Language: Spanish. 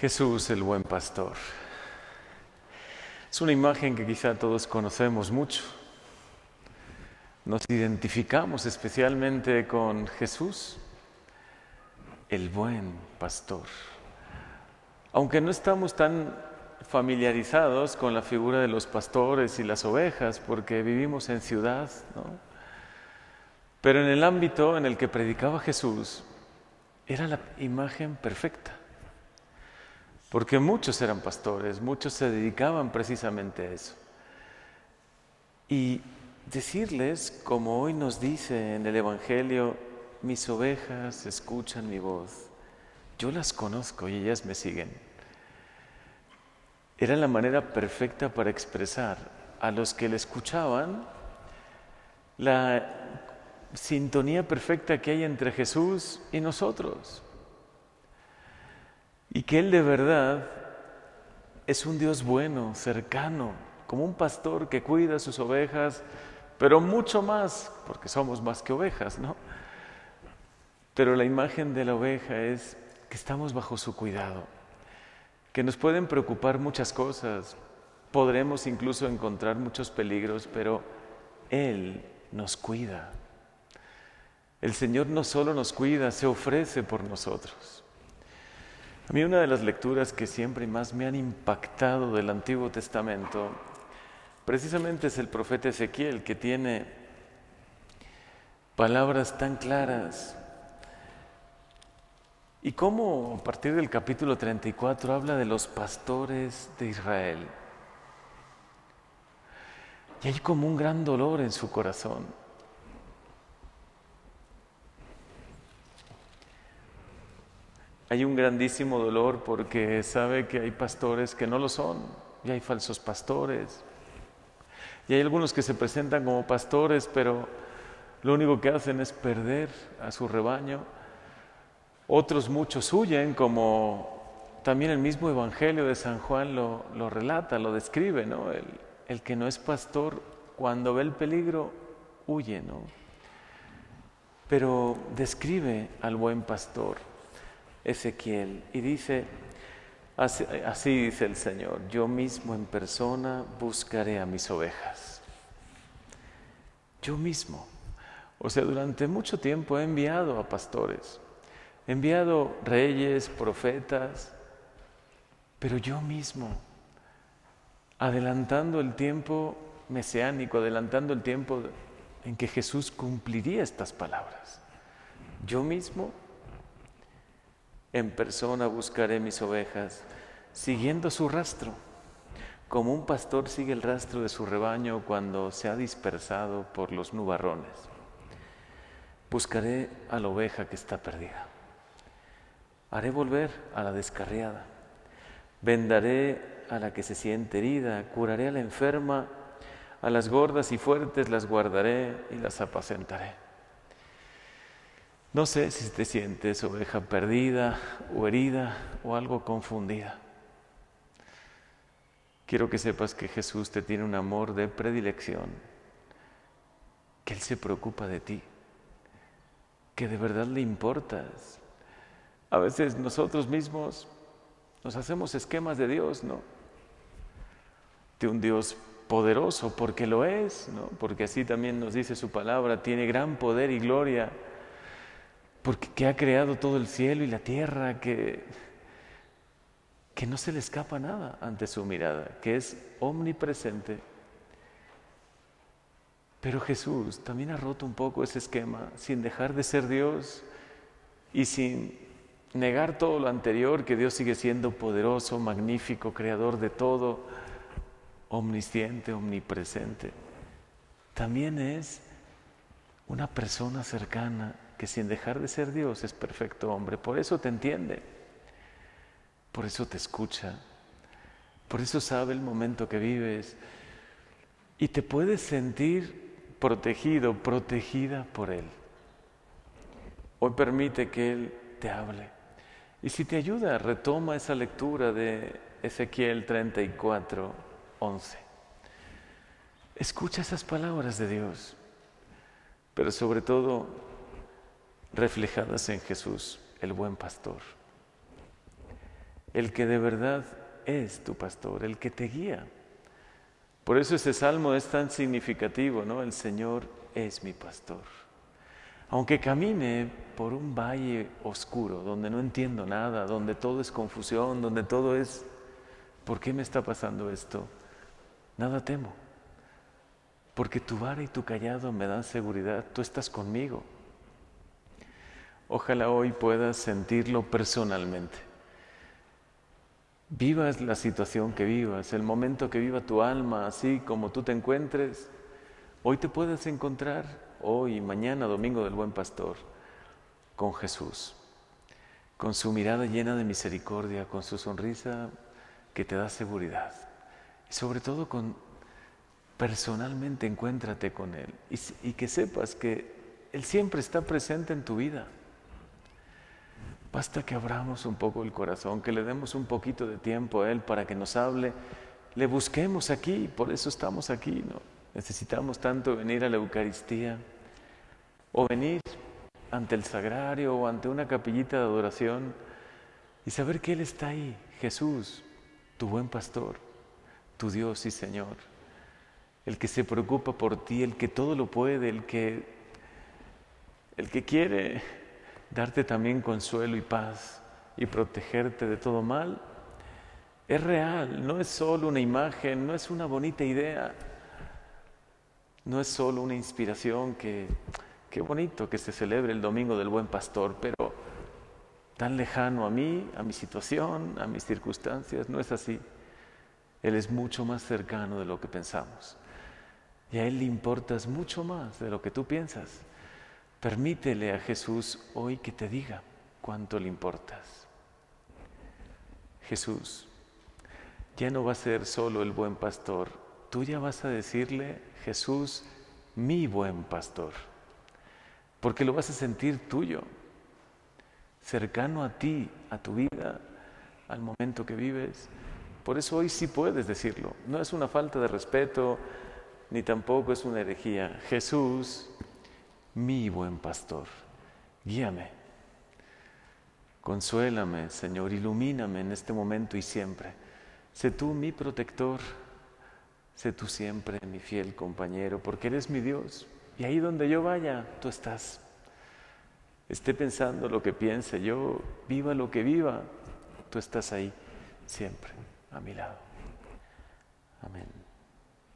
Jesús el buen pastor. Es una imagen que quizá todos conocemos mucho. Nos identificamos especialmente con Jesús, el buen pastor. Aunque no estamos tan familiarizados con la figura de los pastores y las ovejas, porque vivimos en ciudad, ¿no? Pero en el ámbito en el que predicaba Jesús, era la imagen perfecta. Porque muchos eran pastores, muchos se dedicaban precisamente a eso. Y decirles, como hoy nos dice en el Evangelio, mis ovejas escuchan mi voz, yo las conozco y ellas me siguen. Era la manera perfecta para expresar a los que le escuchaban la sintonía perfecta que hay entre Jesús y nosotros y que Él de verdad es un Dios bueno, cercano, como un pastor que cuida sus ovejas, pero mucho más, porque somos más que ovejas, ¿no? Pero la imagen de la oveja es que estamos bajo su cuidado, que nos pueden preocupar muchas cosas, podremos incluso encontrar muchos peligros, pero Él nos cuida. El Señor no solo nos cuida, se ofrece por nosotros. A mí una de las lecturas que siempre más me han impactado del Antiguo Testamento, precisamente es el profeta Ezequiel, que tiene palabras tan claras. Y cómo a partir del capítulo 34 habla de los pastores de Israel. Y hay como un gran dolor en su corazón. Hay un grandísimo dolor porque sabe que hay pastores que no lo son, y hay falsos pastores, y hay algunos que se presentan como pastores, pero lo único que hacen es perder a su rebaño. Otros muchos huyen, como también el mismo Evangelio de San Juan lo, lo relata, lo describe, ¿no? El, el que no es pastor, cuando ve el peligro, huye, ¿no? Pero describe al buen pastor Ezequiel y dice, así, así, dice el Señor, yo mismo en persona buscaré a mis ovejas. Yo mismo. O sea, durante mucho tiempo he enviado a pastores, he enviado reyes, profetas, pero yo mismo, adelantando el tiempo mesiánico, adelantando el tiempo en que Jesús cumpliría estas palabras. Yo mismo en persona buscaré mis ovejas, siguiendo su rastro, como un pastor sigue el rastro de su rebaño cuando se ha dispersado por los nubarrones. Buscaré a la oveja que está perdida. Haré volver a la descarriada. Vendaré a la que se siente herida. Curaré a la enferma. A las gordas y fuertes las guardaré y las apacentaré. No sé si te sientes oveja perdida o herida o algo confundida. Quiero que sepas que Jesús te tiene un amor de predilección, que Él se preocupa de ti, que de verdad le importas. A veces nosotros mismos nos hacemos esquemas de Dios, ¿no? De un Dios poderoso, porque lo es, ¿no? Porque así también nos dice su palabra, tiene gran poder y gloria porque que ha creado todo el cielo y la tierra, que, que no se le escapa nada ante su mirada, que es omnipresente. Pero Jesús también ha roto un poco ese esquema, sin dejar de ser Dios y sin negar todo lo anterior, que Dios sigue siendo poderoso, magnífico, creador de todo, omnisciente, omnipresente. También es una persona cercana que sin dejar de ser Dios es perfecto hombre. Por eso te entiende, por eso te escucha, por eso sabe el momento que vives y te puedes sentir protegido, protegida por Él. Hoy permite que Él te hable. Y si te ayuda, retoma esa lectura de Ezequiel 34, 11. Escucha esas palabras de Dios, pero sobre todo reflejadas en Jesús, el buen pastor. el que de verdad es tu pastor, el que te guía. Por eso este salmo es tan significativo, ¿no? El Señor es mi pastor. Aunque camine por un valle oscuro, donde no entiendo nada, donde todo es confusión, donde todo es, ¿por qué me está pasando esto? Nada temo, porque tu vara y tu callado me dan seguridad, tú estás conmigo. Ojalá hoy puedas sentirlo personalmente. Vivas la situación que vivas, el momento que viva tu alma, así como tú te encuentres, hoy te puedes encontrar hoy, mañana, domingo del buen pastor, con Jesús, con su mirada llena de misericordia, con su sonrisa que te da seguridad. Y sobre todo con personalmente encuéntrate con Él y, y que sepas que Él siempre está presente en tu vida. Basta que abramos un poco el corazón, que le demos un poquito de tiempo a Él para que nos hable, le busquemos aquí, por eso estamos aquí, ¿no? Necesitamos tanto venir a la Eucaristía o venir ante el sagrario o ante una capillita de adoración y saber que Él está ahí, Jesús, tu buen pastor, tu Dios y Señor, el que se preocupa por ti, el que todo lo puede, el que, el que quiere darte también consuelo y paz y protegerte de todo mal, es real, no es solo una imagen, no es una bonita idea, no es solo una inspiración que qué bonito que se celebre el Domingo del Buen Pastor, pero tan lejano a mí, a mi situación, a mis circunstancias, no es así. Él es mucho más cercano de lo que pensamos. Y a Él le importas mucho más de lo que tú piensas. Permítele a Jesús hoy que te diga cuánto le importas. Jesús, ya no va a ser solo el buen pastor, tú ya vas a decirle, Jesús, mi buen pastor, porque lo vas a sentir tuyo, cercano a ti, a tu vida, al momento que vives. Por eso hoy sí puedes decirlo. No es una falta de respeto, ni tampoco es una herejía. Jesús, mi buen pastor, guíame. Consuélame, Señor, ilumíname en este momento y siempre. Sé tú mi protector Sé tú siempre mi fiel compañero, porque eres mi Dios. Y ahí donde yo vaya, tú estás. Esté pensando lo que piense yo, viva lo que viva, tú estás ahí siempre, a mi lado. Amén.